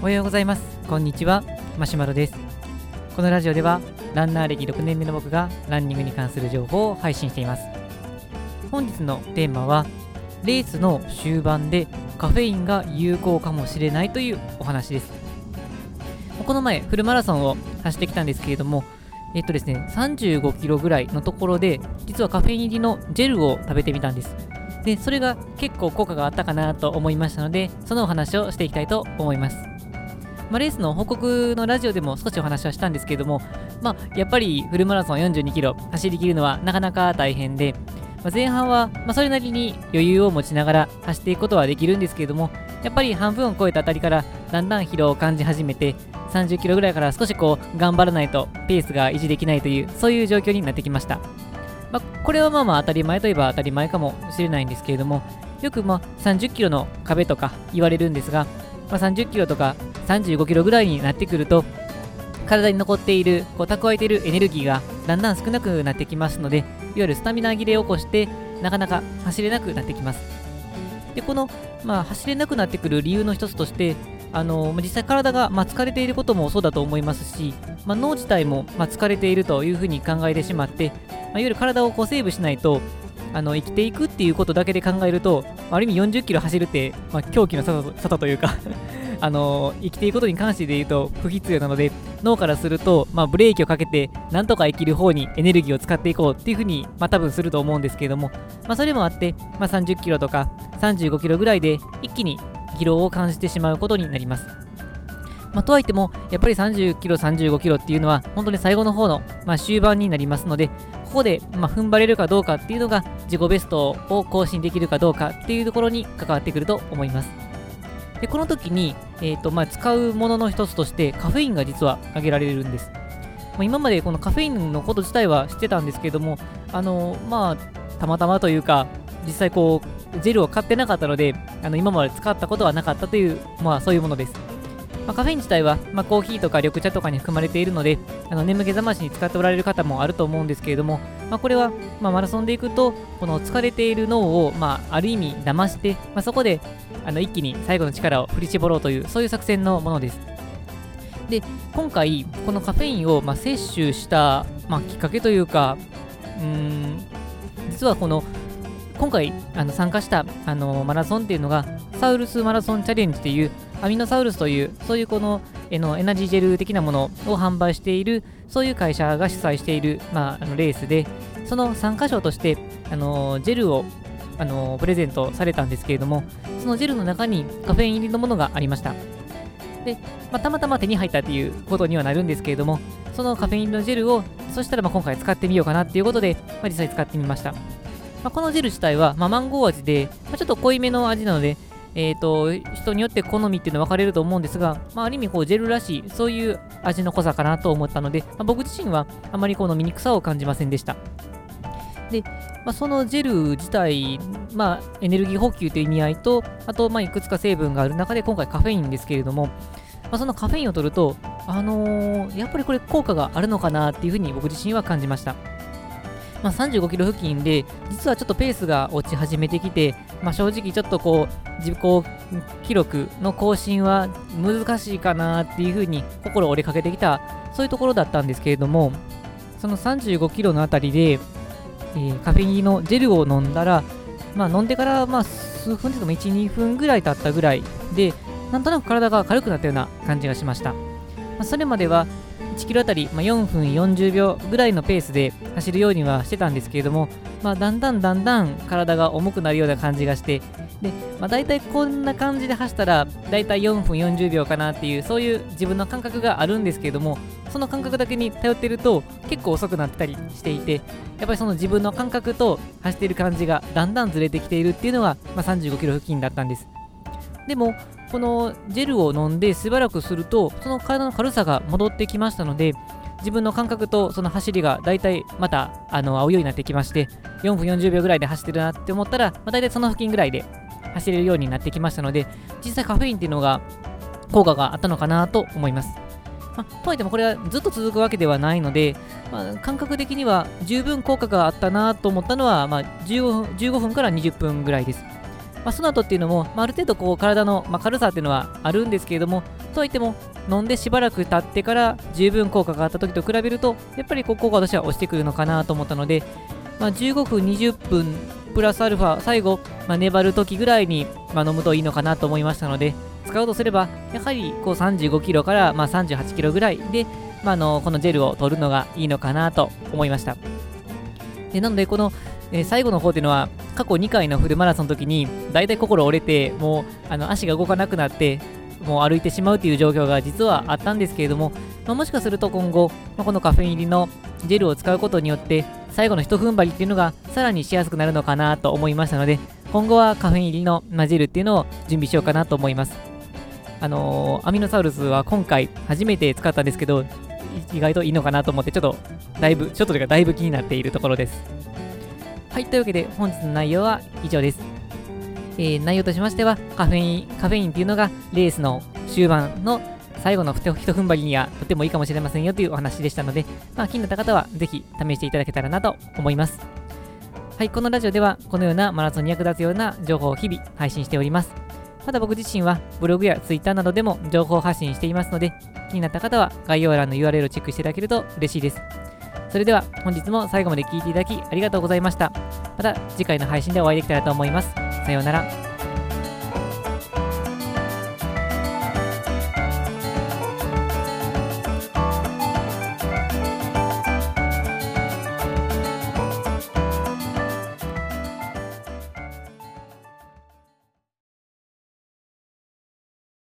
おはようございます。こんにちは。マシュマロです。このラジオではランナー歴6年目の僕がランニングに関する情報を配信しています。本日のテーマはレースの終盤でカフェインが有効かもしれないというお話です。この前フルマラソンを走ってきたんですけれどもえっとですね35キロぐらいのところで実はカフェイン入りのジェルを食べてみたんです。でそれが結構効果があったかなと思いましたのでそのお話をしていきたいと思いますまあ、レースの報告のラジオでも少しお話はしたんですけれども、まあ、やっぱりフルマラソン42キロ走りきるのはなかなか大変で、まあ、前半はまそれなりに余裕を持ちながら走っていくことはできるんですけれども、やっぱり半分を超えたあたりからだんだん疲労を感じ始めて、30キロぐらいから少しこう頑張らないとペースが維持できないという、そういう状況になってきました。まあ、これはまあまあ当たり前といえば当たり前かもしれないんですけれども、よくまあ30キロの壁とか言われるんですが、まあ、30キロとか35キロぐらいになってくると体に残っているこう蓄えているエネルギーがだんだん少なくなってきますのでいわゆるスタミナ切れを起こしてなかなか走れなくなってきます。でこの、まあ、走れなくなってくる理由の一つとしてあの実際体が、疲れていることもそうだと思いますし、まあ、脳自体も、疲れているというふうに考えてしまって、まあ、いわゆる体をこうセーブしないとあの生きていくっていうことだけで考えると、ある意味40キロ走るって、まあ、狂気の里というか あの生きていくことに関してで言うと不必要なので脳からすると、まあ、ブレーキをかけてなんとか生きる方にエネルギーを使っていこうっていうふうに、まあ、多分すると思うんですけれども、まあ、それもあって、まあ、30キロとか35キロぐらいで一気に疲労を感じてしまうことになります。まあ、とはいっても、やっぱり30キロ、35キロっていうのは、本当に最後の方の、まあ、終盤になりますので、ここで、まあ、踏ん張れるかどうかっていうのが、自己ベストを更新できるかどうかっていうところに関わってくると思います。でこの時に、えーとまあ、使うものの一つとしてカフェインが実は挙げられるんです。まあ、今までこのカフェインのこと自体は知ってたんですけども、あのまあ、たまたまというか、実際こう、ジェルを買ってなかったので、あの今まで使ったことはなかったという、まあそういうものです。まあ、カフェイン自体は、まあ、コーヒーとか緑茶とかに含まれているので、あの眠気覚ましに使っておられる方もあると思うんですけれども、まあ、これは、ま、マラソンでいくと、この疲れている脳を、まあ、ある意味騙して、ま、そこであの一気に最後の力を振り絞ろうという、そういう作戦のものです。で、今回、このカフェインを、ま、摂取した、ま、きっかけというか、うーん、実はこの、今回あの参加したあのマラソンっていうのが、サウルスマラソンチャレンジっていう、アミノサウルスという、そういうこのえのエナジージェル的なものを販売している、そういう会社が主催している、まあ、あのレースで、その参加賞として、あのジェルをあのプレゼントされたんですけれども、そのジェルの中にカフェイン入りのものがありました。で、まあ、たまたま手に入ったということにはなるんですけれども、そのカフェインのジェルを、そしたらま今回使ってみようかなっていうことで、まあ、実際使ってみました。まあ、このジェル自体は、まマンゴー味で、まちょっと濃いめの味なので、えーと、人によって好みっていうのは分かれると思うんですが、まあ、ある意味こうジェルらしいそういう味の濃さかなと思ったので、まあ、僕自身はあまりこの飲みにくさを感じませんでした。で、まあ、そのジェル自体、まあ、エネルギー補給という意味合いと、あと、まあ、いくつか成分がある中で、今回カフェインですけれども、まあ、そのカフェインを取ると、あのー、やっぱりこれ効果があるのかなっていうふうに僕自身は感じました。まあ、35キロ付近で、実はちょっとペースが落ち始めてきて、まあ、正直ちょっとこう、自己記録の更新は難しいかなっていうふうに心折れかけてきた、そういうところだったんですけれども、その35キロのあたりで、えー、カフェインのジェルを飲んだら、まあ、飲んでからまあ数分でも1、2分ぐらい経ったぐらいで、なんとなく体が軽くなったような感じがしました。まあ、それまでは1キロあたり、まあ、4分40秒ぐらいのペースで走るようにはしてたんですけれども、まあ、だんだんだんだん体が重くなるような感じがして、で、まあ、大体こんな感じで走ったら、大体4分40秒かなっていう、そういう自分の感覚があるんですけれども、その感覚だけに頼ってると、結構遅くなったりしていて、やっぱりその自分の感覚と走っている感じがだんだんずれてきているっていうのが、まあ、35キロ付近だったんです。でも、このジェルを飲んでしばらくすると、その体の軽さが戻ってきましたので、自分の感覚とその走りが大体またあの合うようになってきまして、4分40秒ぐらいで走ってるなって思ったら、まあ、大体その付近ぐらいで走れるようになってきましたので、実際カフェインっていうのが効果があったのかなと思います。まあ、とはいってもこれはずっと続くわけではないので、まあ、感覚的には十分効果があったなと思ったのは、まあ15、15分から20分ぐらいです。まあ、その後っていうのも、まあ、ある程度こう体の、まあ、軽さっていうのはあるんですけれども、とはいっても、飲んでしばらく経ってから十分効果があった時と比べると、やっぱりこう効果としては落ちてくるのかなと思ったので、まあ、15分、20分プラスアルファ、最後、まあ、粘る時ぐらいに、まあ、飲むといいのかなと思いましたので、使うとすれば、やはりこう35キロから、まあ、38キロぐらいで、ま、あのこのジェルを取るのがいいのかなと思いました。でなので、この、えー、最後の方っていうのは、過去2回のフルマラソンの時に、大体心折れて、もうあの足が動かなくなって、もう歩いてしまうという状況が実はあったんですけれども、まあ、もしかすると今後、まあ、このカフェイン入りのジェルを使うことによって、最後の一踏ん張りっていうのがさらにしやすくなるのかなと思いましたので、今後はカフェイン入りの、まあ、ジェルっていうのを準備しようかなと思います。あのー、アミノサウルスは今回初めて使ったんですけど、意外といいのかなと思って、ちょっとだいぶ、ちょっとというかだいぶ気になっているところです。はい、というわけで本日の内容は以上です。えー、内容としましてはカフェイン、カフェインっていうのがレースの終盤の最後のひと踏ん張りにはとてもいいかもしれませんよというお話でしたので、まあ、気になった方はぜひ試していただけたらなと思います。はい、このラジオではこのようなマラソンに役立つような情報を日々配信しております。また僕自身はブログやツイッターなどでも情報発信していますので、気になった方は概要欄の URL をチェックしていただけると嬉しいです。それでは本日も最後まで聴いていただきありがとうございました。また次回の配信でお会いできたらと思います。さようなら。